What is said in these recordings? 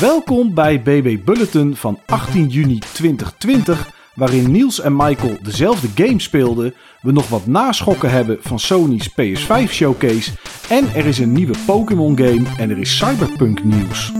Welkom bij BB Bulletin van 18 juni 2020, waarin Niels en Michael dezelfde game speelden, we nog wat naschokken hebben van Sony's PS5 showcase en er is een nieuwe Pokémon game en er is Cyberpunk nieuws.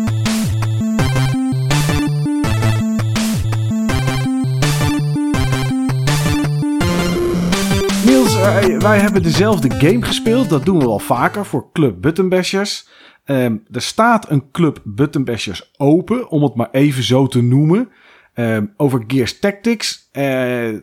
Niels, eh, wij hebben dezelfde game gespeeld. Dat doen we wel vaker voor Club Buttonbashers. Ehm, er staat een Club Buttonbashers open, om het maar even zo te noemen. Ehm, over Gears Tactics. Eh,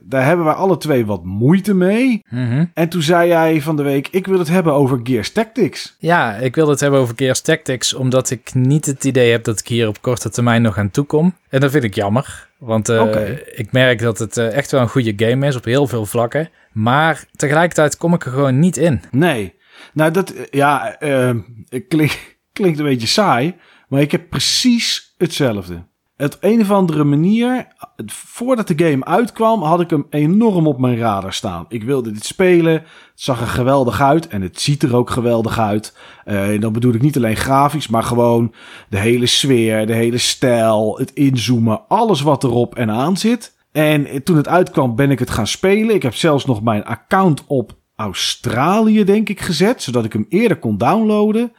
daar hebben wij alle twee wat moeite mee. Mhm. En toen zei jij van de week: Ik wil het hebben over Gears Tactics. Ja, ik wil het hebben over Gears Tactics, omdat ik niet het idee heb dat ik hier op korte termijn nog aan toe kom. En dat vind ik jammer, want eh, ik merk dat het eh, echt wel een goede game is op heel veel vlakken. Maar tegelijkertijd kom ik er gewoon niet in. Nee. Nou, dat ja, ehm, het klink- klinkt een beetje saai, maar ik heb precies hetzelfde. Op een of andere manier, voordat de game uitkwam, had ik hem enorm op mijn radar staan. Ik wilde dit spelen. Het zag er geweldig uit en het ziet er ook geweldig uit. Eh, dan bedoel ik niet alleen grafisch, maar gewoon de hele sfeer, de hele stijl, het inzoomen, alles wat erop en aan zit. En toen het uitkwam ben ik het gaan spelen. Ik heb zelfs nog mijn account op Australië, denk ik, gezet. Zodat ik hem eerder kon downloaden.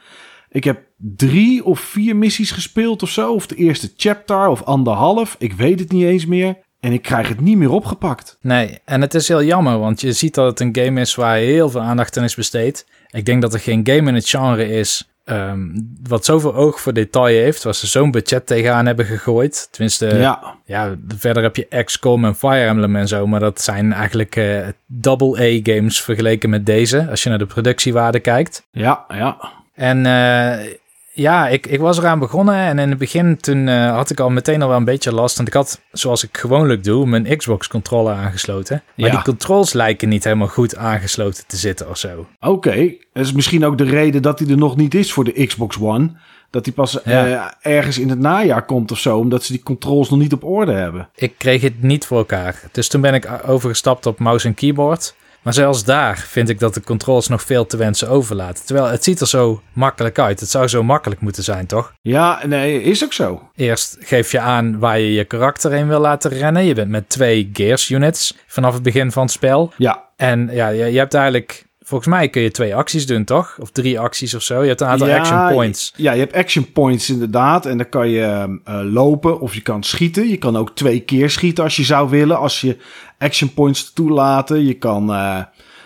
Ik heb drie of vier missies gespeeld of zo. Of de eerste chapter of anderhalf. Ik weet het niet eens meer. En ik krijg het niet meer opgepakt. Nee, en het is heel jammer, want je ziet dat het een game is waar heel veel aandacht aan is besteed. Ik denk dat er geen game in het genre is ehm, wat zoveel oog voor detail heeft, waar ze zo'n budget tegenaan hebben gegooid. Tenminste, ja. ja, verder heb je XCOM en Fire Emblem en zo, maar dat zijn eigenlijk eh double-A-games vergeleken met deze, als je naar de productiewaarde kijkt. ja, ja. En eh, ja, ik, ik was eraan begonnen en in het begin toen eh, had ik al meteen al wel een beetje last. Want ik had, zoals ik gewoonlijk doe, mijn Xbox-controller aangesloten. Maar Ja. die controls lijken niet helemaal goed aangesloten te zitten of zo. Oké. Dat is misschien ook de reden dat hij er nog niet is voor de Xbox One. Dat hij pas Ja. eh, ergens in het najaar komt of zo. Omdat ze die controls nog niet op orde hebben. Ik kreeg het niet voor elkaar. Dus toen ben ik overgestapt op mouse en keyboard. Maar zelfs daar vind ik dat de controls nog veel te wensen overlaten. Terwijl het ziet er zo makkelijk uit. Het zou zo makkelijk moeten zijn, toch? Ja, nee, is ook zo. Eerst geef je aan waar je je karakter in wil laten rennen. Je bent met twee Gears units vanaf het begin van het spel. Ja, En ja, je, je hebt eigenlijk... Volgens mij kun je twee acties doen, toch? Of drie acties of zo. Je hebt een aantal Ja, action points. Ja, je hebt action points inderdaad. En dan kan je eh, lopen of je kan schieten. Je kan ook twee keer schieten als je zou willen. Als je action points toelaten. Je kan eh,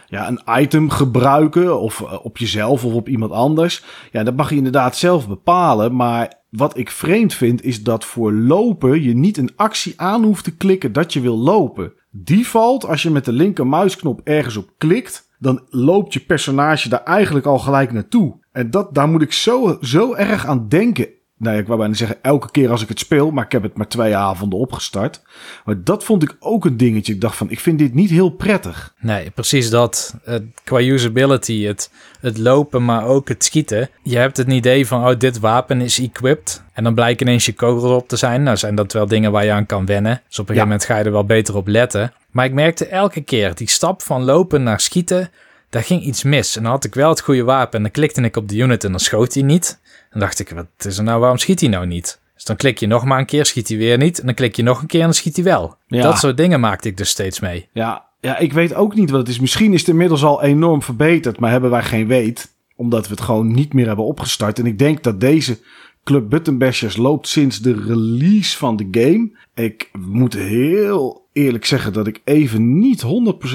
ja, een item gebruiken. Of eh, op jezelf of op iemand anders. Ja, dat mag je inderdaad zelf bepalen. Maar wat ik vreemd vind is dat voor lopen je niet een actie aan hoeft te klikken dat je wil lopen. Default, als je met de linker muisknop ergens op klikt, dan loopt je personage daar eigenlijk al gelijk naartoe. En dat, daar moet ik zo, zo erg aan denken. Nou ja, ik wou bijna zeggen elke keer als ik het speel, maar ik heb het maar twee avonden opgestart. Maar dat vond ik ook een dingetje. Ik dacht van, ik vind dit niet heel prettig. Nee, precies dat. Qua usability, het, het lopen, maar ook het schieten. Je hebt het idee van, oh, dit wapen is equipped. En dan blijkt ineens je kogel op te zijn. Nou zijn dat wel dingen waar je aan kan wennen. Dus op een gegeven moment ga je er wel beter op letten. Maar ik merkte elke keer, die stap van lopen naar schieten, daar ging iets mis. En dan had ik wel het goede wapen en dan klikte ik op de unit en dan schoot hij niet. Dan dacht ik, wat is er nou, waarom schiet hij nou niet? Dus dan klik je nog maar een keer, schiet hij weer niet. En dan klik je nog een keer en dan schiet hij wel. Ja. Dat soort dingen maakte ik dus steeds mee. Ja, ja, ik weet ook niet wat het is. Misschien is het inmiddels al enorm verbeterd, maar hebben wij geen weet. Omdat we het gewoon niet meer hebben opgestart. En ik denk dat deze Club Button Bashers loopt sinds de release van de game. Ik moet heel eerlijk zeggen dat ik even niet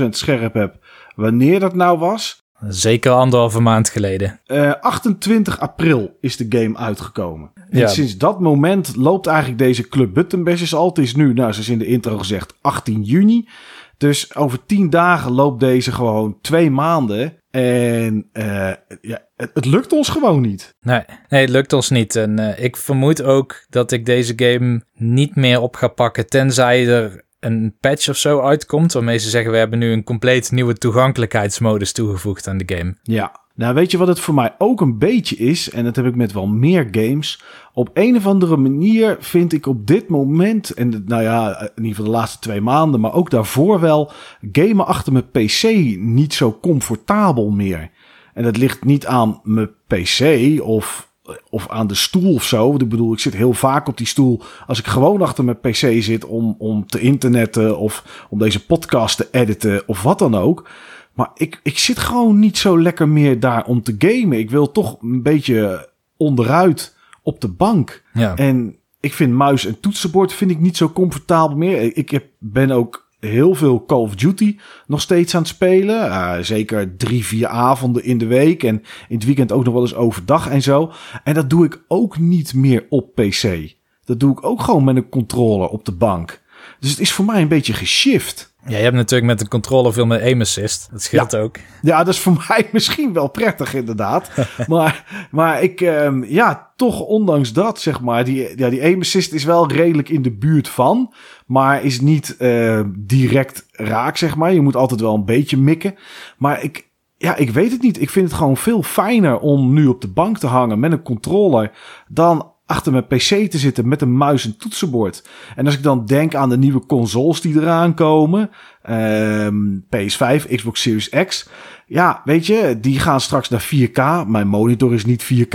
100% scherp heb wanneer dat nou was. Zeker anderhalve maand geleden. Eh, 28 april is de game uitgekomen. En sinds dat moment loopt eigenlijk deze Club Button Bashers al. Het is nu, nou, zoals in de intro gezegd, 18 juni. Dus over 10 dagen loopt deze gewoon twee maanden. En eh, ja, het, het lukt ons gewoon niet. Nee, nee, het lukt ons niet. En eh, ik vermoed ook dat ik deze game niet meer op ga pakken. Tenzij er een patch of zo uitkomt. Waarmee ze zeggen: we hebben nu een compleet nieuwe toegankelijkheidsmodus toegevoegd aan de game. Ja. Nou, weet je wat het voor mij ook een beetje is? En dat heb ik met wel meer games. Op een of andere manier vind ik op dit moment, en nou ja, in ieder geval de laatste twee maanden, maar ook daarvoor wel, gamen achter mijn PC niet zo comfortabel meer. En dat ligt niet aan mijn PC of of aan de stoel of zo. Ik bedoel, ik zit heel vaak op die stoel als ik gewoon achter mijn pc zit om, om te internetten of om deze podcast te editen of wat dan ook. Maar ik, ik zit gewoon niet zo lekker meer daar om te gamen. Ik wil toch een beetje onderuit op de bank. Ja. En ik vind muis en toetsenbord vind ik niet zo comfortabel meer. Ik heb, ben ook heel veel Call of Duty nog steeds aan het spelen. Uh, zeker drie, vier avonden in de week. En in het weekend ook nog wel eens overdag en zo. En dat doe ik ook niet meer op PC. Dat doe ik ook gewoon met een controller op de bank. Dus het is voor mij een beetje geshift. Ja, je hebt natuurlijk met een controller veel meer aim assist. Dat scheelt ook. Ja, dat is voor mij misschien wel prettig inderdaad. maar, maar ik, um, ja, toch ondanks dat, zeg maar, die, ja, die aim assist is wel redelijk in de buurt van. Maar is niet uh, direct raak, zeg maar. Je moet altijd wel een beetje mikken. Maar ik, ja, ik weet het niet. Ik vind het gewoon veel fijner om nu op de bank te hangen met een controller dan achter mijn PC te zitten met een muis en toetsenbord. En als ik dan denk aan de nieuwe consoles die eraan komen, um, PS5, Xbox Series X, ja, weet je, die gaan straks naar 4K. Mijn monitor is niet 4K.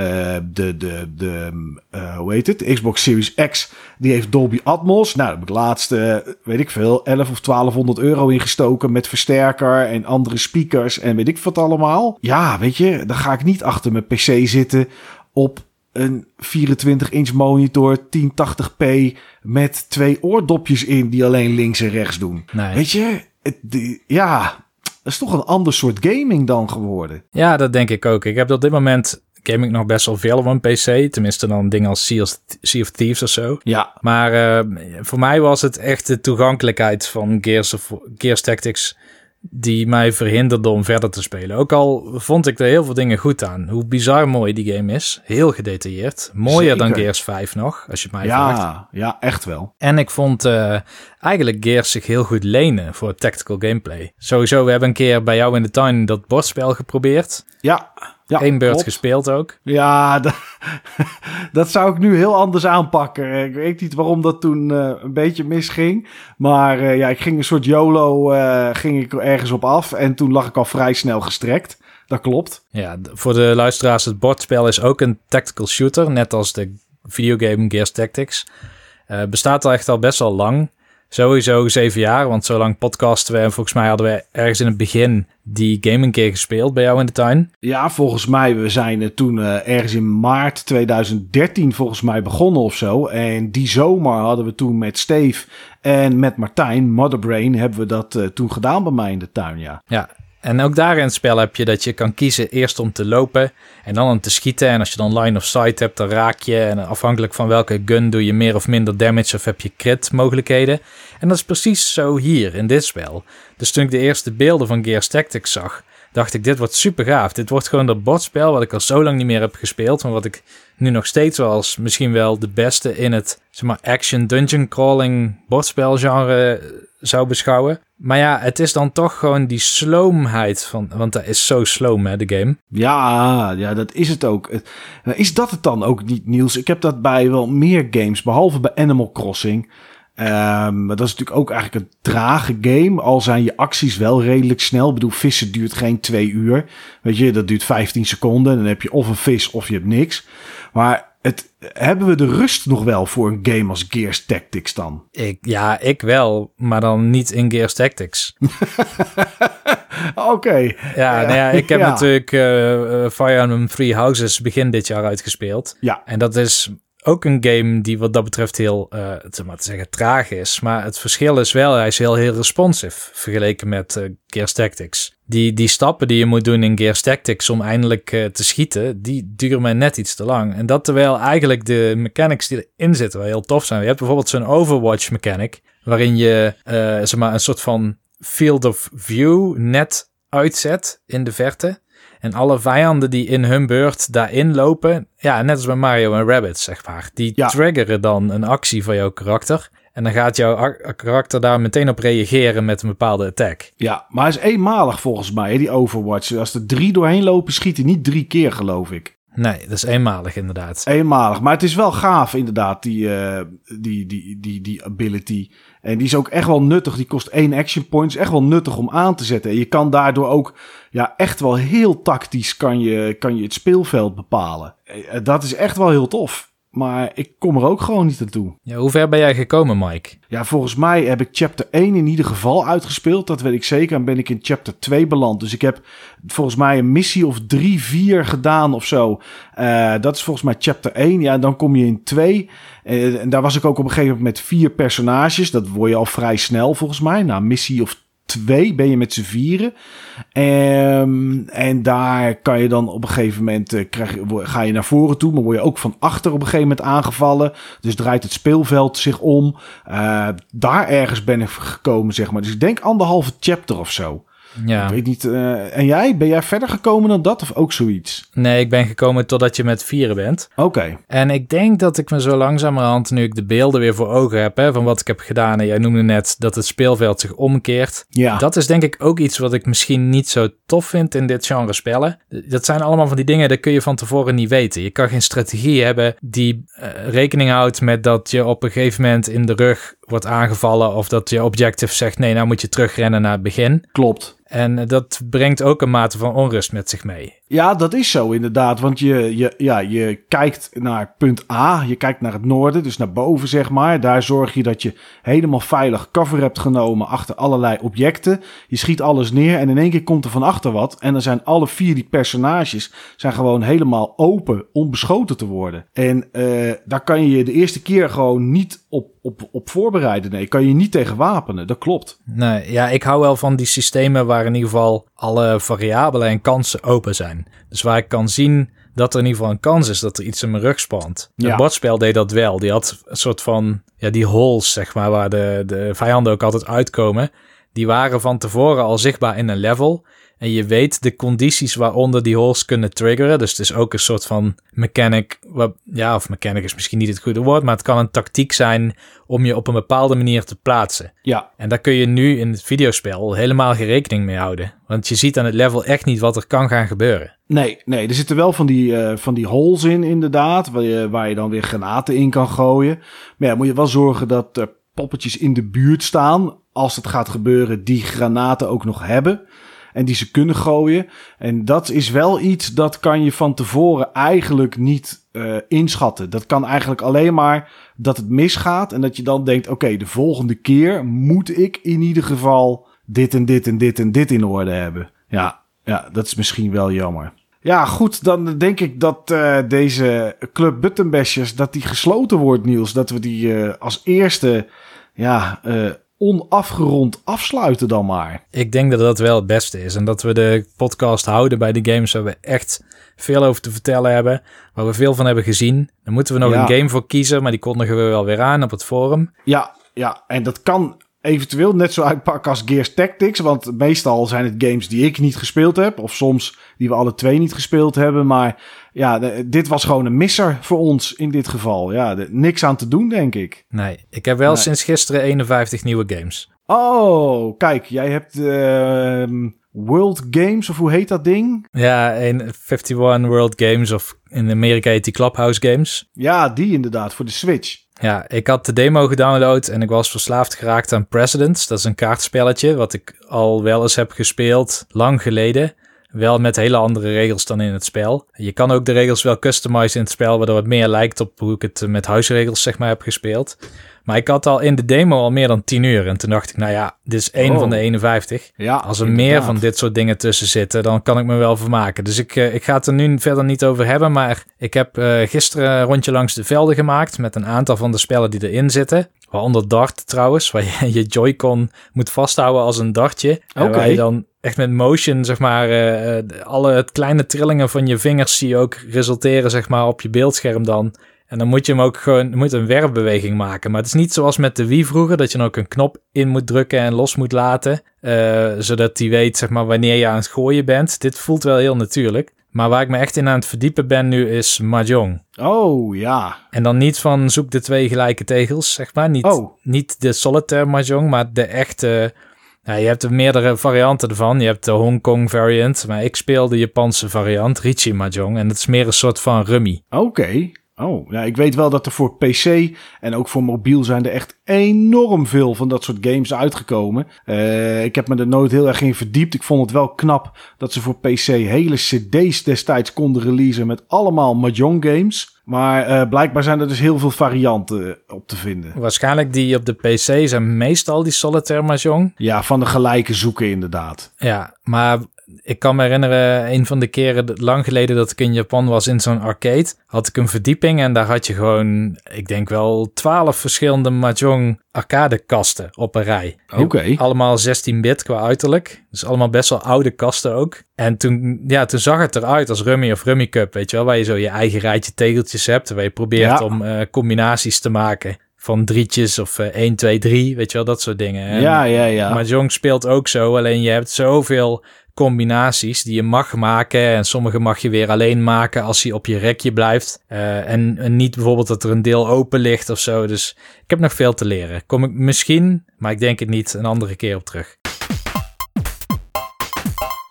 Uh, de, de, de, uh, hoe heet het? Xbox Series X, die heeft Dolby Atmos. Nou, daar heb ik laatst, uh, weet ik veel, 11 of 1200 euro ingestoken met versterker en andere speakers en weet ik wat allemaal. Ja, weet je, dan ga ik niet achter mijn PC zitten op een 24-inch monitor 1080p met twee oordopjes in die alleen links en rechts doen. Nee. Weet je, het, die, ja, dat is toch een ander soort gaming dan geworden. Ja, dat denk ik ook. Ik heb op dit moment game ik nog best wel veel op een PC. Tenminste dan dingen als Sea of, sea of Thieves of zo. Ja. Maar uh, voor mij was het echt de toegankelijkheid van Gears, of, Gears Tactics die mij verhinderde om verder te spelen. Ook al vond ik er heel veel dingen goed aan. Hoe bizar mooi die game is. Heel gedetailleerd. Mooier Zeker. dan Gears 5 nog, als je mij Ja, vraagt. ja, echt wel. En ik vond uh, eigenlijk Gears zich heel goed lenen voor tactical gameplay. Sowieso, we hebben een keer bij jou in de tuin dat bordspel geprobeerd. Ja, ja Eén beurt klopt. gespeeld ook. Ja, dat, zou ik nu heel anders aanpakken. Ik weet niet waarom dat toen uh, een beetje misging. Maar uh, ja, ik ging een soort YOLO uh, ging ik ergens op af. En toen lag ik al vrij snel gestrekt. Dat klopt. Ja, voor de luisteraars, het bordspel is ook een tactical shooter. Net als de videogame Gears Tactics. Bestaat al echt al best wel lang. Sowieso zeven jaar, want zo lang podcasten we. En volgens mij hadden we ergens in het begin die game een keer gespeeld bij jou in de tuin. Ja, volgens mij, we zijn toen uh, ergens in maart 2013 volgens mij begonnen of zo. En die zomer hadden we toen met Steve en met Martijn, Motherbrain, hebben we dat uh, toen gedaan bij mij in de tuin, ja. Ja, en ook daar in het spel heb je dat je kan kiezen eerst om te lopen en dan om te schieten. En als je dan line of sight hebt, dan raak je. En afhankelijk van welke gun doe je meer of minder damage of heb je crit mogelijkheden. En dat is precies zo hier in dit spel. Dus toen ik de eerste beelden van Gears Tactics zag, dacht ik dit wordt super gaaf. Dit wordt gewoon dat bordspel wat ik al zo lang niet meer heb gespeeld. Maar wat ik nu nog steeds wel als misschien wel de beste in het zeg maar, action dungeon crawling bordspel genre zou beschouwen. Maar ja, het is dan toch gewoon die sloomheid van... Want dat is zo sloom, hè, de game. Ja, ja, dat is het ook. Is dat het dan ook niet, Niels? Ik heb dat bij wel meer games, behalve bij Animal Crossing. Um, dat is natuurlijk ook eigenlijk een trage game. Al zijn je acties wel redelijk snel. Ik bedoel, vissen duurt geen twee uur. Weet je, dat duurt 15 seconden. Dan heb je of een vis of je hebt niks. Maar het, hebben we de rust nog wel voor een game als Gears Tactics dan? Ik, ja, ik wel, maar dan niet in Gears Tactics. Oké. Okay. Ja, nou ja, ik heb ja. natuurlijk uh, Fire Emblem Three Houses begin dit jaar uitgespeeld. Ja. En dat is ook een game die wat dat betreft heel, uh, te maar te zeggen, traag is. Maar het verschil is wel, hij is heel, heel responsive vergeleken met uh, Gears Tactics. Die, die stappen die je moet doen in Gears Tactics om eindelijk uh, te schieten, die duren mij net iets te lang. En dat terwijl eigenlijk de mechanics die erin zitten wel heel tof zijn. Je hebt bijvoorbeeld zo'n Overwatch mechanic, waarin je zeg maar een soort van field of view net uitzet in de verte. En alle vijanden die in hun beurt daarin lopen, ja, net als bij Mario en Rabbit, zeg maar, die ja. triggeren dan een actie van jouw karakter. En dan gaat jouw karakter daar meteen op reageren met een bepaalde attack. Ja, maar hij is eenmalig volgens mij, die Overwatch. Als er drie doorheen lopen, schiet hij niet drie keer, geloof ik. Nee, dat is eenmalig inderdaad. Eenmalig. Maar het is wel gaaf, inderdaad, die, eh, die, die, die, die ability. En die is ook echt wel nuttig. Die kost één action point. Is echt wel nuttig om aan te zetten. En je kan daardoor ook ja, echt wel heel tactisch kan je, kan je het speelveld bepalen. Eh, Dat is echt wel heel tof. Maar ik kom er ook gewoon niet naartoe. Ja, hoe ver ben jij gekomen, Mike? Ja, volgens mij heb ik chapter 1 in ieder geval uitgespeeld. Dat weet ik zeker. En ben ik in chapter 2 beland. Dus ik heb volgens mij een missie of 3, 4 gedaan of zo. Eh, dat is volgens mij chapter 1. Ja, dan kom je in 2. Eh, en daar was ik ook op een gegeven moment met vier personages. Dat word je al vrij snel volgens mij. Na missie of 2 ben je met z'n vieren. Ehm, en daar kan je dan op een gegeven moment eh, krijg, ga je naar voren toe, maar word je ook van achter op een gegeven moment aangevallen. Dus draait het speelveld zich om. Eh, daar ergens ben ik gekomen, zeg maar. Dus ik denk anderhalve chapter of zo. Ja. Ik weet niet. eh, en jij? Ben jij verder gekomen dan dat of ook zoiets? Nee, ik ben gekomen totdat je met vieren bent. Oké. En ik denk dat ik me zo langzamerhand, nu ik de beelden weer voor ogen heb, hè, van wat ik heb gedaan. En jij noemde net dat het speelveld zich omkeert. Ja. Dat is denk ik ook iets wat ik misschien niet zo tof vind in dit genre spellen. Dat zijn allemaal van die dingen, dat kun je van tevoren niet weten. Je kan geen strategie hebben die eh, rekening houdt met dat je op een gegeven moment in de rug wordt aangevallen. Of dat je objective zegt, nee, nou moet je terugrennen naar het begin. Klopt. En dat brengt ook een mate van onrust met zich mee. Ja, dat is zo inderdaad. Want je, je, ja, je kijkt naar punt A, je kijkt naar het noorden, dus naar boven zeg maar. Daar zorg je dat je helemaal veilig cover hebt genomen achter allerlei objecten. Je schiet alles neer en in één keer komt er van achter wat. En dan zijn alle vier die personages zijn gewoon helemaal open om beschoten te worden. En eh, daar kan je je de eerste keer gewoon niet op, op, op voorbereiden. Nee, kan je niet tegen wapenen. Dat klopt. Nee, ja, ik hou wel van die systemen waar in ieder geval alle variabelen en kansen open zijn. Dus waar ik kan zien dat er in ieder geval een kans is dat er iets in mijn rug spant. Ja. Het bordspel deed dat wel. Die had een soort van, ja, die holes, zeg maar, waar de, de vijanden ook altijd uitkomen. Die waren van tevoren al zichtbaar in een level. En je weet de condities waaronder die holes kunnen triggeren. Dus het is ook een soort van mechanic. Wat, ja, of mechanic is misschien niet het goede woord. Maar het kan een tactiek zijn om je op een bepaalde manier te plaatsen. Ja, En daar kun je nu in het videospel helemaal geen rekening mee houden. Want je ziet aan het level echt niet wat er kan gaan gebeuren. Nee, nee, er zitten wel van die, eh, van die holes in, inderdaad. Waar je, waar je dan weer granaten in kan gooien. Maar ja, moet je wel zorgen dat er poppetjes in de buurt staan. Als het gaat gebeuren, die granaten ook nog hebben. En die ze kunnen gooien. En dat is wel iets dat kan je van tevoren eigenlijk niet eh, inschatten. Dat kan eigenlijk alleen maar dat het misgaat. En dat je dan denkt: oké, de volgende keer moet ik in ieder geval dit en dit en dit en dit in orde hebben. Ja, ja, dat is misschien wel jammer. Ja, goed, dan denk ik dat eh, deze Club Buttonbashers, dat die gesloten wordt, Niels. Dat we die eh, als eerste, ja, onafgerond afsluiten dan maar. Ik denk dat dat wel het beste is. En dat we de podcast houden bij de games waar we echt veel over te vertellen hebben. Waar we veel van hebben gezien. Dan moeten we nog Ja. een game voor kiezen. Maar die kondigen we wel weer aan op het forum. Ja, ja, en dat kan eventueel net zo uitpakken als Gears Tactics. Want meestal zijn het games die ik niet gespeeld heb. Of soms die we alle twee niet gespeeld hebben. Maar ja, de- dit was gewoon een misser voor ons in dit geval. Ja, de- niks aan te doen, denk ik. Nee, ik heb wel Nee. sinds gisteren 51 nieuwe games. Oh, kijk, jij hebt ehm, World Games, of hoe heet dat ding? Ja, een 51 World Games of in Amerika heet die Clubhouse Games. Ja, die inderdaad, voor de Switch. Ja, ik had de demo gedownload en ik was verslaafd geraakt aan Presidents. Dat is een kaartspelletje wat ik al wel eens heb gespeeld, lang geleden. Wel met hele andere regels dan in het spel. Je kan ook de regels wel customizen in het spel, waardoor het meer lijkt op hoe ik het met huisregels zeg maar heb gespeeld. Maar ik had al in de demo al meer dan 10 uur en toen dacht ik, nou ja, dit is één Oh. van de 51. Ja, Als er inderdaad. meer van dit soort dingen tussen zitten, dan kan ik me wel vermaken. Dus ik, eh, ik ga het er nu verder niet over hebben. Maar ik heb eh, gisteren een rondje langs de velden gemaakt met een aantal van de spellen die erin zitten. Waaronder dart trouwens, waar je je Joy-Con moet vasthouden als een dartje. En Oké. waar je dan echt met motion, zeg maar, eh, alle kleine trillingen van je vingers zie je ook resulteren, zeg maar, op je beeldscherm dan. En dan moet je hem ook gewoon moet een werpbeweging maken. Maar het is niet zoals met de Wii vroeger, dat je dan ook een knop in moet drukken en los moet laten. eh, zodat hij weet, zeg maar, wanneer je aan het gooien bent. Dit voelt wel heel natuurlijk. Maar waar ik me echt in aan het verdiepen ben nu is Mahjong. Oh, ja. En dan niet van zoek de twee gelijke tegels, zeg maar. Niet, Oh. niet de solitaire Mahjong, maar de echte Nou, je hebt er meerdere varianten ervan. Je hebt de Hongkong variant, maar ik speel de Japanse variant, Richi Mahjong. En dat is meer een soort van rummy. Oké. Oh, ja, ik weet wel dat er voor PC en ook voor mobiel zijn er echt enorm veel van dat soort games uitgekomen. Uh, ik heb me er nooit heel erg in verdiept. Ik vond het wel knap dat ze voor PC hele cd's destijds konden releasen met allemaal Mahjong games. Maar uh, blijkbaar zijn er dus heel veel varianten op te vinden. Waarschijnlijk die op de PC zijn meestal die solitaire mahjong. Ja, van de gelijke zoeken inderdaad. Ja, maar ik kan me herinneren, een van de keren lang geleden dat ik in Japan was in zo'n arcade, had ik een verdieping en daar had je gewoon, ik denk wel, twaalf verschillende mahjong arcadekasten op een rij. Oké. Allemaal 16-bit qua uiterlijk. Dus allemaal best wel oude kasten ook. En toen, ja, toen zag het eruit als Rummy of Rummy Cup, weet je wel, waar je zo je eigen rijtje tegeltjes hebt, waar je probeert om uh, combinaties te maken van drietjes of uh, 1, 2, 3, weet je wel, dat soort dingen. En ja, ja, ja. Mahjong speelt ook zo, alleen je hebt zoveel combinaties die je mag maken. En sommige mag je weer alleen maken als hij op je rekje blijft. Uh, en, en, niet bijvoorbeeld dat er een deel open ligt of zo. Dus ik heb nog veel te leren. Kom ik misschien, maar ik denk het niet, een andere keer op terug.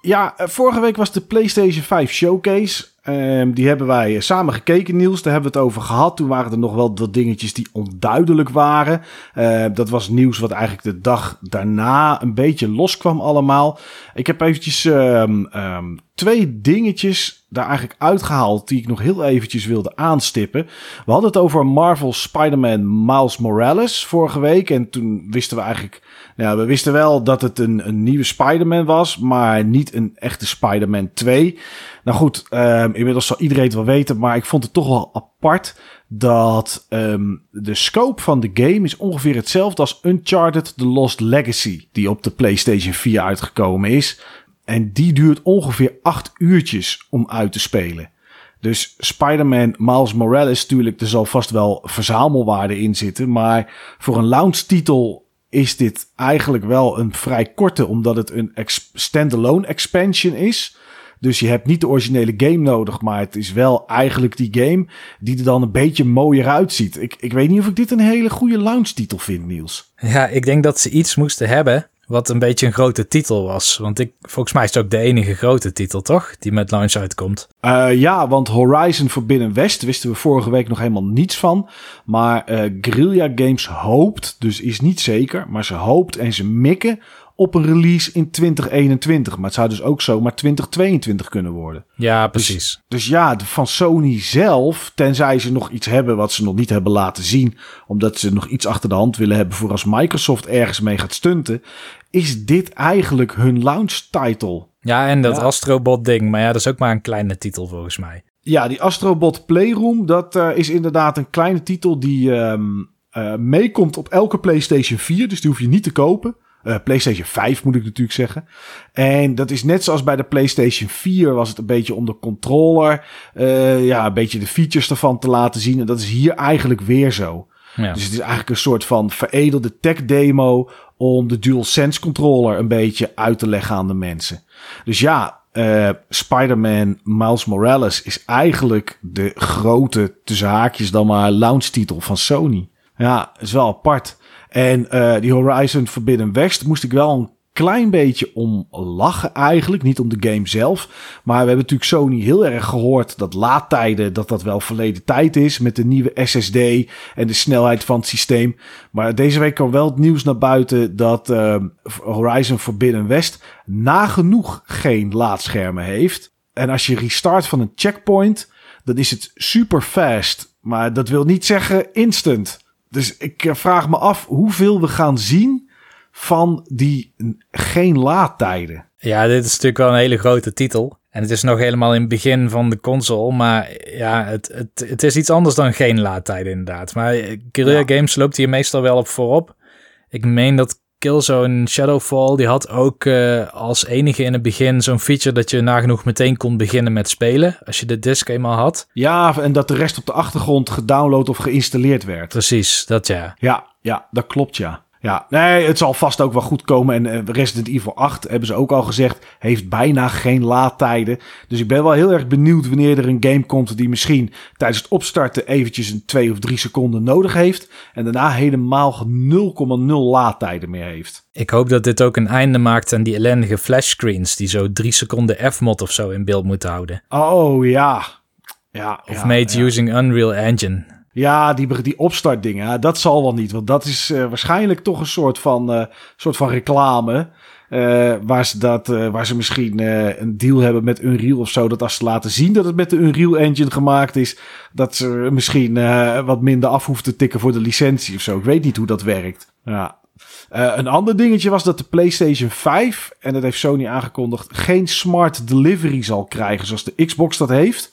Ja, eh, vorige week was de PlayStation 5 Showcase. Um, die hebben wij samen gekeken, Niels. Daar hebben we het over gehad. Toen waren er nog wel wat dingetjes die onduidelijk waren. Uh, dat was nieuws wat eigenlijk de dag daarna een beetje loskwam allemaal. Ik heb eventjes um, twee dingetjes daar eigenlijk uitgehaald die ik nog heel eventjes wilde aanstippen. We hadden het over Marvel Spider-Man Miles Morales vorige week. En toen wisten we eigenlijk... Ja, we wisten wel dat het een, een nieuwe Spider-Man was, maar niet een echte Spider-Man 2. Nou goed, um, inmiddels zal iedereen het wel weten, maar ik vond het toch wel apart dat um, de scope van de game is ongeveer hetzelfde als Uncharted The Lost Legacy, die op de PlayStation 4 uitgekomen is. En die duurt ongeveer acht uurtjes om uit te spelen. Dus Spider-Man Miles Morales, natuurlijk, er zal vast wel verzamelwaarde in zitten. Maar voor een launch titel is dit eigenlijk wel een vrij korte, omdat het een standalone expansion is. Dus je hebt niet de originele game nodig, maar het is wel eigenlijk die game die er dan een beetje mooier uitziet. Ik, ik weet niet of ik dit een hele goede launch titel vind, Niels. Ja, ik denk dat ze iets moesten hebben wat een beetje een grote titel was. Want ik, volgens mij is het ook de enige grote titel, toch? Die met launch uitkomt. Uh, ja, want Horizon Forbidden West wisten we vorige week nog helemaal niets van. Maar uh, Guerrilla Games hoopt, dus is niet zeker, maar ze hoopt en ze mikken op een release in 2021. Maar het zou dus ook zomaar 2022 kunnen worden. Ja, precies. Dus, dus, ja, van Sony zelf, tenzij ze nog iets hebben wat ze nog niet hebben laten zien, omdat ze nog iets achter de hand willen hebben voor als Microsoft ergens mee gaat stunten, is dit eigenlijk hun launch title. Ja, en dat ja. Astrobot ding, maar ja, dat is ook maar een kleine titel volgens mij. Ja, die Astrobot Playroom, dat uh, is inderdaad een kleine titel die um, uh, meekomt op elke PlayStation 4, dus die hoef je niet te kopen. Uh, PlayStation 5 moet ik natuurlijk zeggen. En dat is net zoals bij de PlayStation 4 was het een beetje om de controller, uh, ja, een beetje de features ervan te laten zien. En dat is hier eigenlijk weer zo. Ja. Dus het is eigenlijk een soort van veredelde tech demo om de DualSense controller een beetje uit te leggen aan de mensen. Dus ja, uh, Spider-Man Miles Morales is eigenlijk de grote, tussen haakjes dan maar, launch titel van Sony. Ja, is wel apart. En uh, die Horizon Forbidden West moest ik wel een klein beetje om lachen eigenlijk. Niet om de game zelf. Maar we hebben natuurlijk Sony heel erg gehoord dat laadtijden, dat dat wel verleden tijd is. Met de nieuwe SSD en de snelheid van het systeem. Maar deze week kwam wel het nieuws naar buiten dat uh, Horizon Forbidden West nagenoeg geen laadschermen heeft. En als je restart van een checkpoint, dan is het super fast. Maar dat wil niet zeggen instant. Dus ik vraag me af hoeveel we gaan zien van die geen laadtijden. Ja, dit is natuurlijk wel een hele grote titel. En het is nog helemaal in het begin van de console. Maar ja, het, het, het is iets anders dan geen laadtijden inderdaad. Maar Guerrilla ja. Games loopt hier meestal wel op voorop. Ik meen dat Killzone Shadowfall, die had ook uh, als enige in het begin zo'n feature dat je nagenoeg meteen kon beginnen met spelen. Als je de disc eenmaal had. Ja, en dat de rest op de achtergrond gedownload of geïnstalleerd werd. Precies, dat ja. Ja, ja, dat klopt ja. Ja, nee, het zal vast ook wel goed komen. En uh, Resident Evil 8, hebben ze ook al gezegd, heeft bijna geen laadtijden. Dus ik ben wel heel erg benieuwd wanneer er een game komt die misschien tijdens het opstarten eventjes een 2 of 3 seconden nodig heeft. En daarna helemaal 0,0 laadtijden meer heeft. Ik hoop dat dit ook een einde maakt aan die ellendige flashscreens die zo 3 seconden F-mod of zo in beeld moeten houden. Oh ja. ja of made using Unreal Engine. Ja, die, die opstartdingen, dat zal wel niet. Want dat is uh, waarschijnlijk toch een soort van, uh, soort van reclame. Uh, waar, ze dat, waar ze misschien een deal hebben met Unreal of zo. Dat als ze laten zien dat het met de Unreal Engine gemaakt is. Dat ze misschien wat minder af hoeven te tikken voor de licentie of zo. Ik weet niet hoe dat werkt. Ja. een ander dingetje was dat de PlayStation 5, en dat heeft Sony aangekondigd, geen smart delivery zal krijgen zoals de Xbox dat heeft.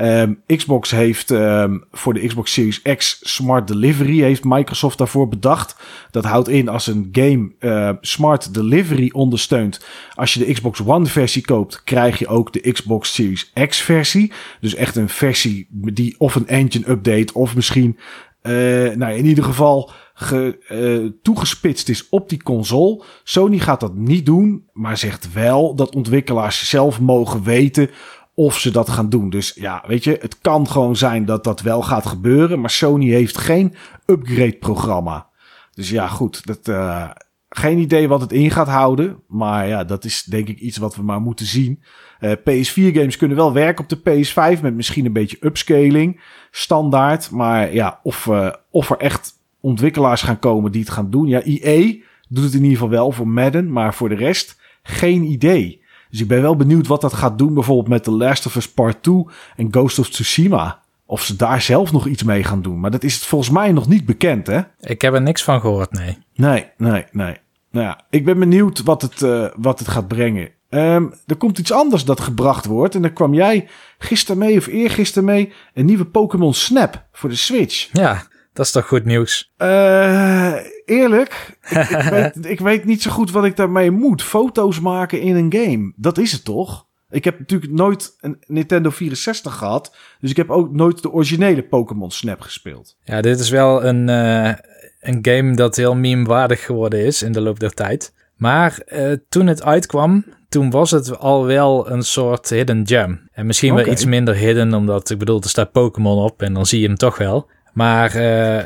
Um, Xbox heeft um, voor de Xbox Series X Smart Delivery heeft Microsoft daarvoor bedacht. Dat houdt in als een game uh, Smart Delivery ondersteunt. Als je de Xbox One versie koopt, krijg je ook de Xbox Series X versie. Dus echt een versie die of een engine update of misschien, uh, nou in ieder geval ge, uh, toegespitst is op die console. Sony gaat dat niet doen, maar zegt wel dat ontwikkelaars zelf mogen weten of ze dat gaan doen. Dus ja, weet je, het kan gewoon zijn dat dat wel gaat gebeuren. Maar Sony heeft geen upgrade-programma. Dus ja, goed. Dat, uh, geen idee wat het in gaat houden. Maar ja, dat is denk ik iets wat we maar moeten zien. Uh, PS4-games kunnen wel werken op de PS5 met misschien een beetje upscaling. Standaard. Maar ja, of, uh, of er echt ontwikkelaars gaan komen die het gaan doen. Ja, EA doet het in ieder geval wel voor Madden. Maar voor de rest geen idee. Dus ik ben wel benieuwd wat dat gaat doen, bijvoorbeeld met The Last of Us Part 2 en Ghost of Tsushima. Of ze daar zelf nog iets mee gaan doen. Maar dat is het volgens mij nog niet bekend, hè? Ik heb er niks van gehoord, nee. Nee, nee, nee. Nou ja, ik ben benieuwd wat het, uh, wat het gaat brengen. Um, er komt iets anders dat gebracht wordt. En daar kwam jij gisteren mee of eergisteren mee. Een nieuwe Pokémon Snap voor de Switch. Ja, dat is toch goed nieuws? Uh, eerlijk, ik, ik, weet, ik, weet, niet zo goed wat ik daarmee moet. Foto's maken in een game, dat is het toch? Ik heb natuurlijk nooit een Nintendo 64 gehad. Dus ik heb ook nooit de originele Pokémon Snap gespeeld. Ja, dit is wel een, uh, een game dat heel meme-waardig geworden is in de loop der tijd. Maar uh, toen het uitkwam, toen was het al wel een soort hidden gem. En misschien okay. wel iets minder hidden, omdat ik bedoel, er staat Pokémon op en dan zie je hem toch wel. Maar uh,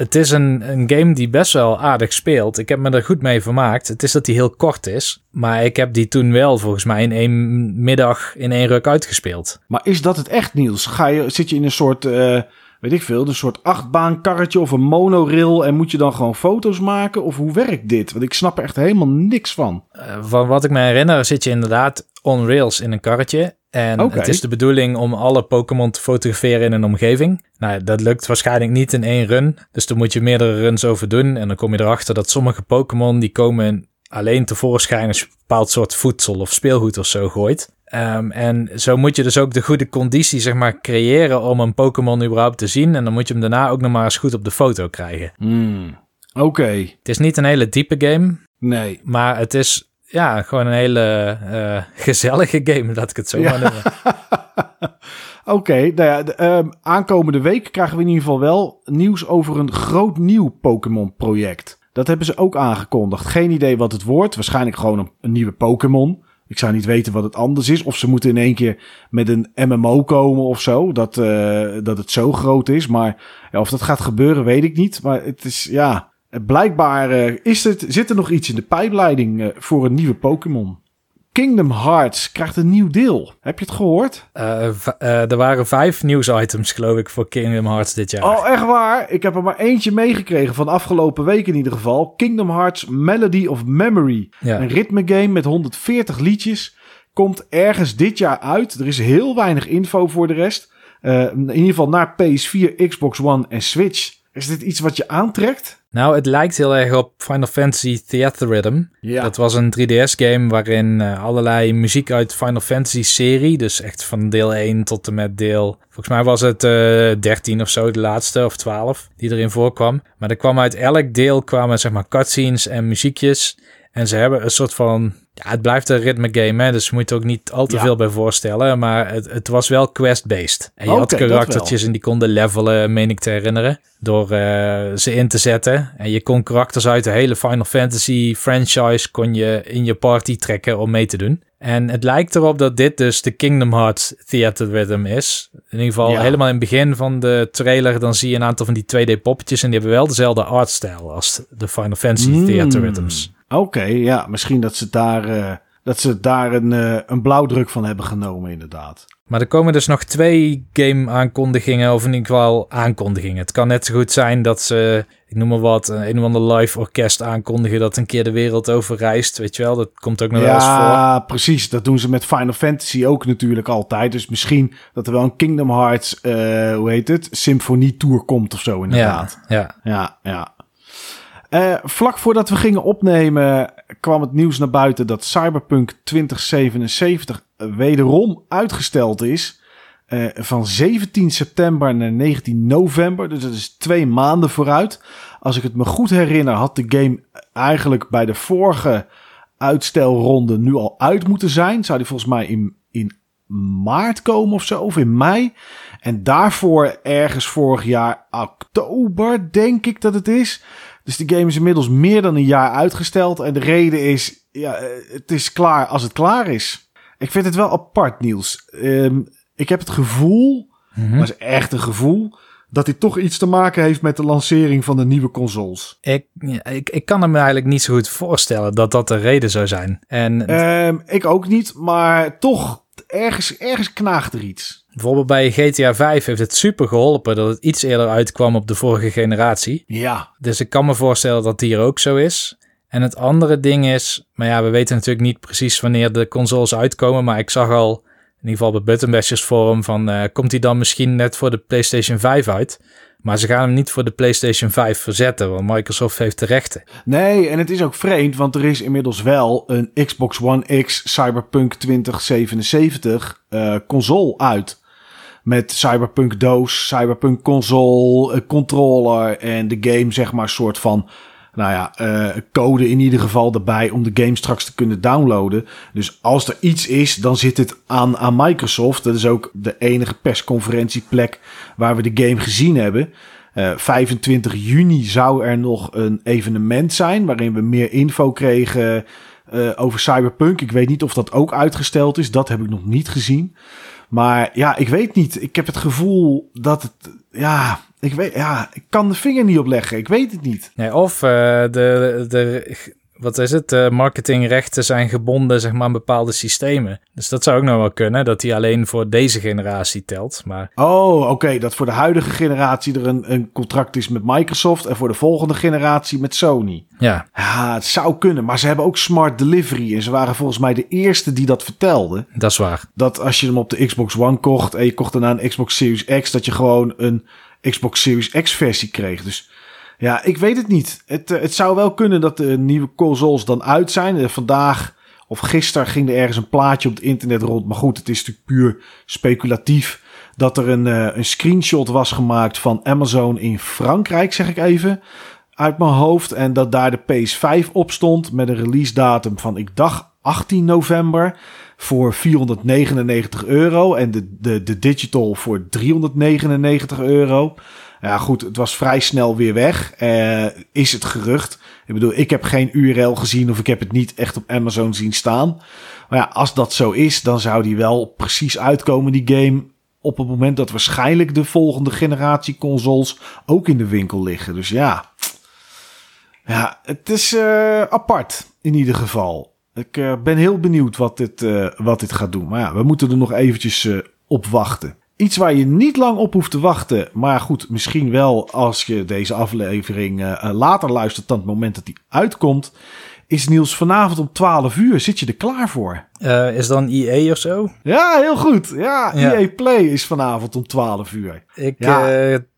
het is een, een game die best wel aardig speelt. Ik heb me er goed mee vermaakt. Het is dat hij heel kort is. Maar ik heb die toen wel volgens mij in één middag in één ruk uitgespeeld. Maar is dat het echt, Niels? Ga je, zit je in een soort, uh, weet ik veel, een soort achtbaankarretje of een monorail en moet je dan gewoon foto's maken? Of hoe werkt dit? Want ik snap er echt helemaal niks van. Uh, van wat ik me herinner zit je inderdaad on rails in een karretje. En okay. het is de bedoeling om alle Pokémon te fotograferen in een omgeving. Nou, dat lukt waarschijnlijk niet in één run. Dus dan moet je meerdere runs over doen. En dan kom je erachter dat sommige Pokémon die komen alleen tevoorschijn als je een bepaald soort voedsel of speelgoed of zo gooit. Um, en zo moet je dus ook de goede conditie zeg maar, creëren om een Pokémon überhaupt te zien. En dan moet je hem daarna ook nog maar eens goed op de foto krijgen. Mm, Oké. Okay. Het is niet een hele diepe game. Nee. Maar het is ja, gewoon een hele uh, gezellige game, laat ik het zo ja. maar noemen. Oké, okay, nou ja, de, um, aankomende week krijgen we in ieder geval wel nieuws over een groot nieuw Pokémon-project. Dat hebben ze ook aangekondigd. Geen idee wat het wordt. Waarschijnlijk gewoon een, een nieuwe Pokémon. Ik zou niet weten wat het anders is. Of ze moeten in één keer met een MMO komen of zo. Dat, uh, dat het zo groot is. Maar ja, of dat gaat gebeuren, weet ik niet. Maar het is, ja, Blijkbaar uh, is het, zit er nog iets in de pijpleiding uh, voor een nieuwe Pokémon. Kingdom Hearts krijgt een nieuw deel. Heb je het gehoord? Uh, er waren vijf nieuwsitems, geloof ik, voor Kingdom Hearts dit jaar. Oh, echt waar? Ik heb er maar eentje meegekregen van afgelopen week in ieder geval. Kingdom Hearts Melody of Memory. Ja. Een ritmegame met 140 liedjes. Komt ergens dit jaar uit. Er is heel weinig info voor de rest. in ieder geval naar PS4, Xbox One en Switch. Is dit iets wat je aantrekt? Nou, het lijkt heel erg op Final Fantasy Theatrhythm. Ja. Dat was een 3DS-game waarin uh, allerlei muziek uit Final Fantasy-serie, dus echt van deel 1 tot en met deel... Volgens mij was het uh, eh, 13 of zo, de laatste, of 12, die erin voorkwam. Maar er kwam uit elk deel kwamen zeg maar cutscenes en muziekjes. En ze hebben een soort van... Ja, het blijft een ritme game, hè, dus je moet er ook niet al te Ja. veel bij voorstellen. Maar het, het was wel quest-based. En je had karaktertjes en die konden levelen, meen ik te herinneren. Door eh, ze in te zetten. En je kon karakters uit de hele Final Fantasy franchise... kon je in je party trekken om mee te doen. En het lijkt erop dat dit dus de Kingdom Hearts Theater Rhythm is. In ieder geval Ja. helemaal in het begin van de trailer... dan zie je een aantal van die 2D-poppetjes... en die hebben wel dezelfde artstijl als de Final Fantasy Mm. Theater Rhythms. Oké, ja, misschien dat ze daar, eh, dat ze daar een, eh, een blauwdruk van hebben genomen, inderdaad. Maar er komen dus nog twee game-aankondigingen, of in ieder geval aankondigingen. Het kan net zo goed zijn dat ze, ik noem maar wat, een, een of ander live orkest aankondigen dat een keer de wereld over reist. Weet je wel, dat komt ook nog wel eens voor. Ja, precies. Dat doen ze met Final Fantasy ook natuurlijk altijd. Dus misschien dat er wel een Kingdom Hearts, eh, hoe heet het, Symfonie Tour komt of zo, inderdaad. Ja, ja. Ja, ja. Eh, vlak voordat we gingen opnemen kwam het nieuws naar buiten dat Cyberpunk 2077 wederom uitgesteld is. eh, van 17 september naar 19 november. Dus dat is twee maanden vooruit. Als ik het me goed herinner, had de game eigenlijk bij de vorige uitstelronde nu al uit moeten zijn. Zou die volgens mij in, in maart komen of zo, of in mei. En daarvoor ergens vorig jaar oktober, denk ik dat het is. Dus de game is inmiddels meer dan een jaar uitgesteld. En de reden is, ja, eh, het is klaar als het klaar is. Ik vind het wel apart, Niels. Ehm, ik heb het gevoel, Mhm. maar is echt een gevoel, dat dit toch iets te maken heeft met de lancering van de nieuwe consoles. Ik, ik, ik kan me eigenlijk niet zo goed voorstellen dat dat de reden zou zijn. En Ehm, ik ook niet, maar toch, ergens, ergens knaagt er iets. Bijvoorbeeld bij GTA 5 heeft het super geholpen dat het iets eerder uitkwam op de vorige generatie. Ja, Dus ik kan me voorstellen dat hier ook zo is. En het andere ding is, maar ja, we weten natuurlijk niet precies wanneer de consoles uitkomen. Maar ik zag al, in ieder geval bij Button Bashers Forum, van eh, komt die dan misschien net voor de PlayStation 5 uit? Maar ze gaan hem niet voor de PlayStation 5 verzetten, want Microsoft heeft de rechten. Nee, en het is ook vreemd, want er is inmiddels wel een Xbox One X Cyberpunk 2077 eh, console uit. Met Cyberpunk doos, Cyberpunk console, eh, controller en de game zeg maar soort van, nou ja, eh, code in ieder geval erbij om de game straks te kunnen downloaden. Dus als er iets is, dan zit het aan, aan Microsoft. Dat is ook de enige persconferentieplek waar we de game gezien hebben. Eh, 25 juni zou er nog een evenement zijn waarin we meer info kregen eh, over Cyberpunk. Ik weet niet of dat ook uitgesteld is. Dat heb ik nog niet gezien. Maar ja, ik weet niet. Ik heb het gevoel dat het. Ja, ik weet. Ja, ik kan de vinger niet opleggen. Ik weet het niet. Nee, of eh, de, de, wat is het, de marketingrechten zijn gebonden zeg maar, aan bepaalde systemen. Dus dat zou ook nog wel kunnen, dat die alleen voor deze generatie telt. Maar Oh, oké. dat voor de huidige generatie er een, een contract is met Microsoft. En voor de volgende generatie met Sony. ja, Ja, het zou kunnen. Maar ze hebben ook smart delivery. En ze waren volgens mij de eerste die dat vertelden. dat is waar. dat als je hem op de Xbox One kocht en je kocht daarna een Xbox Series X, dat je gewoon een Xbox Series X versie kreeg. Dus ja, ik weet het niet. Het, eh, het zou wel kunnen dat de nieuwe consoles dan uit zijn. Eh, vandaag of gisteren ging er ergens een plaatje op het internet rond. Maar goed, het is natuurlijk puur speculatief. Dat er een, eh, een screenshot was gemaakt van Amazon in Frankrijk, zeg ik even. Uit mijn hoofd. En dat daar de PS5 op stond. Met een release datum van, ik dacht, 18 november. Voor 499 euro. En de, de, de digital voor 399 euro. Ja, goed, het was vrij snel weer weg. Eh, is het gerucht. Ik bedoel, ik heb geen URL gezien of ik heb het niet echt op Amazon zien staan. Maar ja, als dat zo is, dan zou die wel precies uitkomen, die game. Op het moment dat waarschijnlijk de volgende generatie consoles ook in de winkel liggen. Dus ja, ja het is eh, apart in ieder geval. Ik eh, ben heel benieuwd wat dit, wat dit gaat doen. Maar ja, we moeten er nog eventjes op wachten. Iets waar je niet lang op hoeft te wachten. Maar goed, misschien wel als je deze aflevering eh, eh, later luistert dan het moment dat die uitkomt. Is Niels vanavond om 12 uur. Zit je er klaar voor? Eh, is dan EA of zo? Ja, heel goed. Ja, Ja. EA Play is vanavond om 12 uur. Ik, Ja.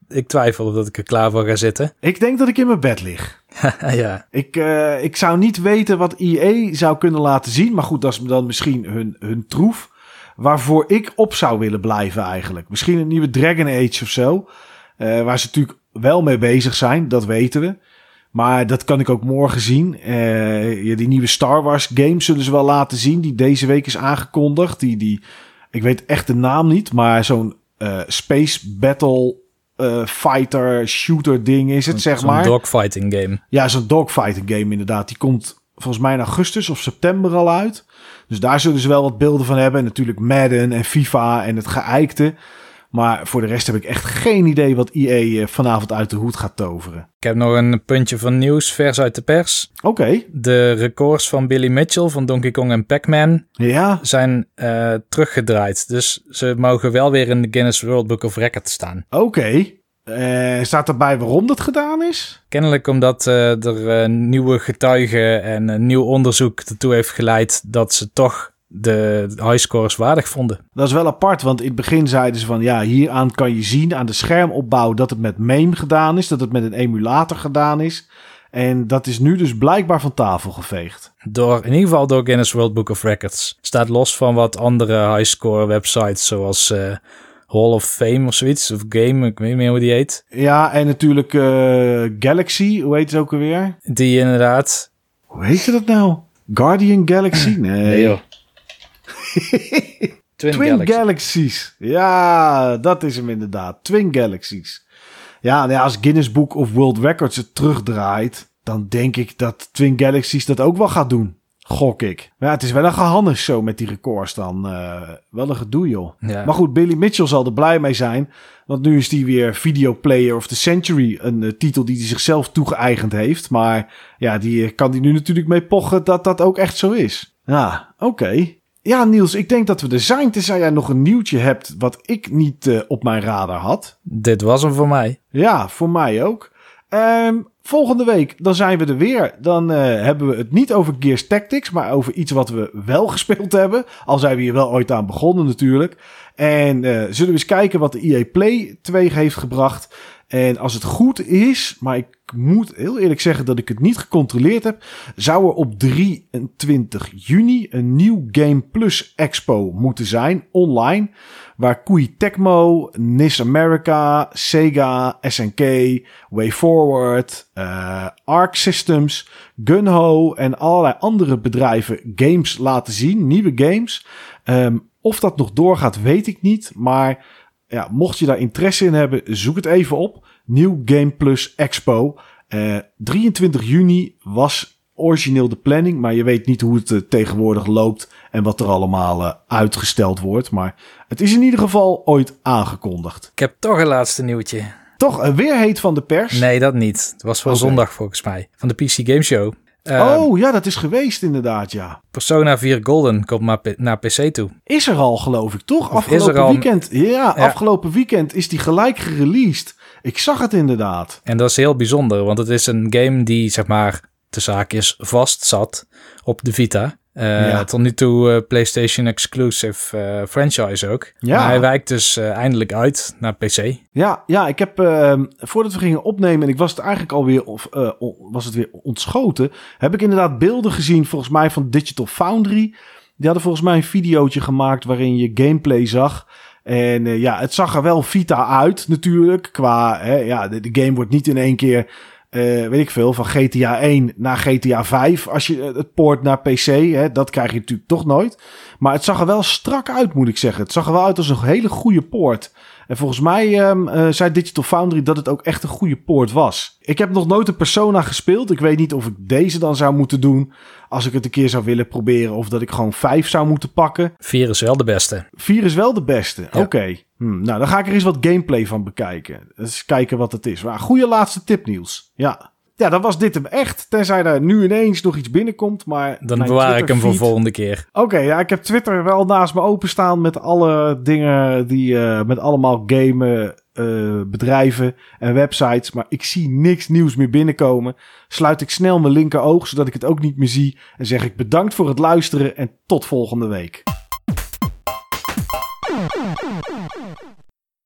ik twijfel of dat ik er klaar voor ga zitten. Ik denk dat ik in mijn bed lig. ja, Ik, ik zou niet weten wat EA zou kunnen laten zien. Maar goed, dat is dan misschien hun, hun troef. Waarvoor ik op zou willen blijven eigenlijk. Misschien een nieuwe Dragon Age of zo. Eh, waar ze natuurlijk wel mee bezig zijn, dat weten we. Maar dat kan ik ook morgen zien. Eh, ja, die nieuwe Star Wars game zullen ze wel laten zien. Die deze week is aangekondigd. Die, die, ik weet echt de naam niet. Maar zo'n eh, Space Battle Fighter Shooter ding is het, zeg Zo'n maar. dogfighting game. Ja, zo'n dogfighting game inderdaad. Die komt volgens mij in augustus of september al uit. Dus daar zullen ze wel wat beelden van hebben. En natuurlijk Madden en FIFA en het geëikte. Maar voor de rest heb ik echt geen idee wat EA eh, vanavond uit de hoed gaat toveren. Ik heb nog een puntje van nieuws vers uit de pers. Oké, De records van Billy Mitchell van Donkey Kong en Pac-Man ja. zijn eh, teruggedraaid. Dus ze mogen wel weer in de Guinness World Book of Records staan. Oké. Eh, staat erbij waarom dat gedaan is? Kennelijk omdat eh, er eh, nieuwe getuigen en een nieuw onderzoek ertoe heeft geleid dat ze toch de highscores waardig vonden. Dat is wel apart, want in het begin zeiden ze van... ja, hieraan kan je zien aan de schermopbouw dat het met MAME gedaan is. Dat het met een emulator gedaan is. En dat is nu dus blijkbaar van tafel geveegd. Door, in ieder geval door Guinness World Book of Records. Staat los van wat andere highscore websites zoals Hall of Fame of zoiets. Of Game, ik weet niet meer hoe die heet. Ja, en natuurlijk eh, Galaxy, hoe heet het ook alweer? Die inderdaad... Hoe heet dat nou? Guardian Galaxy? Nee. Twin, Twin Galaxy. Galaxies. Ja, dat is hem inderdaad. Twin Galaxies. Ja, nou ja, als Guinness Book of World Records het terugdraait, dan denk ik dat Twin Galaxies dat ook wel gaat doen. Gok ik. Maar ja, het is wel een gehannes zo met die records dan. Eh, wel een gedoe, joh. Ja. Maar goed, Billy Mitchell zal er blij mee zijn. Want nu is hij weer Video Player of the Century. Een eh, titel die hij zichzelf toegeëigend heeft. Maar ja, die eh, kan hij nu natuurlijk mee pochen dat dat ook echt zo is. Ja, oké. Ja, Niels, ik denk dat we er zijn. Tenzij jij nog een nieuwtje hebt wat ik niet op mijn radar had. Dit was hem voor mij. Ja, voor mij ook. Ehm, volgende week, dan zijn we er weer. Dan eh, hebben we het niet over Gears Tactics, maar over iets wat we wel gespeeld hebben. Al zijn we hier wel ooit aan begonnen natuurlijk. En eh, zullen we eens kijken wat de EA Play 2 heeft gebracht. En als het goed is, maar ik moet heel eerlijk zeggen dat ik het niet gecontroleerd heb, zou er op 23 juni een nieuw Game Plus Expo moeten zijn, online. Waar Koei Tecmo, NIS America, Sega, SNK, WayForward, eh Arc Systems, Gunho en allerlei andere bedrijven games laten zien, nieuwe games. Ehm, of dat nog doorgaat, weet ik niet. Maar ja, mocht je daar interesse in hebben, zoek het even op. Nieuw Game Plus Expo. Eh 23 juni was origineel de planning, maar je weet niet hoe het eh, tegenwoordig loopt en wat er allemaal eh, uitgesteld wordt. Maar het is in ieder geval ooit aangekondigd. Ik heb toch een laatste nieuwtje. Toch een weer heet van de pers. Nee, dat niet. Het was wel zondag volgens mij. Van de PC Game Show. Eh, oh ja, dat is geweest inderdaad, ja. Persona 4 Golden komt maar naar PC toe. Is er al, geloof ik, toch? Of afgelopen al- weekend. Ja, Ja. afgelopen weekend is die gelijk gereleased. Ik zag het inderdaad. En dat is heel bijzonder, want het is een game die, zeg maar, de zaak is vast zat op de Vita. Eh, Ja. Tot nu toe eh, PlayStation exclusive eh, franchise ook. Ja. Maar hij wijkt dus eindelijk uit naar PC. Ja, ja ik heb ehm, voordat we gingen opnemen en ik was het eigenlijk alweer of was het weer ontschoten, heb ik inderdaad beelden gezien volgens mij van Digital Foundry. Die hadden volgens mij een videootje gemaakt waarin je gameplay zag. En ja, het zag er wel Vita uit natuurlijk. Qua, hè, ja, de, de game wordt niet in één keer, eh, weet ik veel, van GTA 1 naar GTA 5 als je eh, het poort naar PC. Hè, dat krijg je natuurlijk toch nooit. Maar het zag er wel strak uit, moet ik zeggen. Het zag er wel uit als een hele goede poort. En volgens mij eh, zei Digital Foundry dat het ook echt een goede poort was. Ik heb nog nooit een Persona gespeeld. Ik weet niet of ik deze dan zou moeten doen. Als ik het een keer zou willen proberen. Of dat ik gewoon 5 zou moeten pakken. 4 is wel de beste. 4 is wel de beste. Ja. Oké. Hm, nou, dan ga ik er eens wat gameplay van bekijken. Dus kijken wat het is. Maar goede laatste tip, Niels. Ja. Ja, dan was dit hem echt. Tenzij er nu ineens nog iets binnenkomt. Maar Dan bewaar ik hem voor volgende keer. Oké, ja, ik heb Twitter wel naast me openstaan met alle dingen die eh, met allemaal game eh, bedrijven en websites, maar ik zie niks nieuws meer binnenkomen. Sluit ik snel mijn linker oog zodat ik het ook niet meer zie en zeg ik bedankt voor het luisteren en tot volgende week.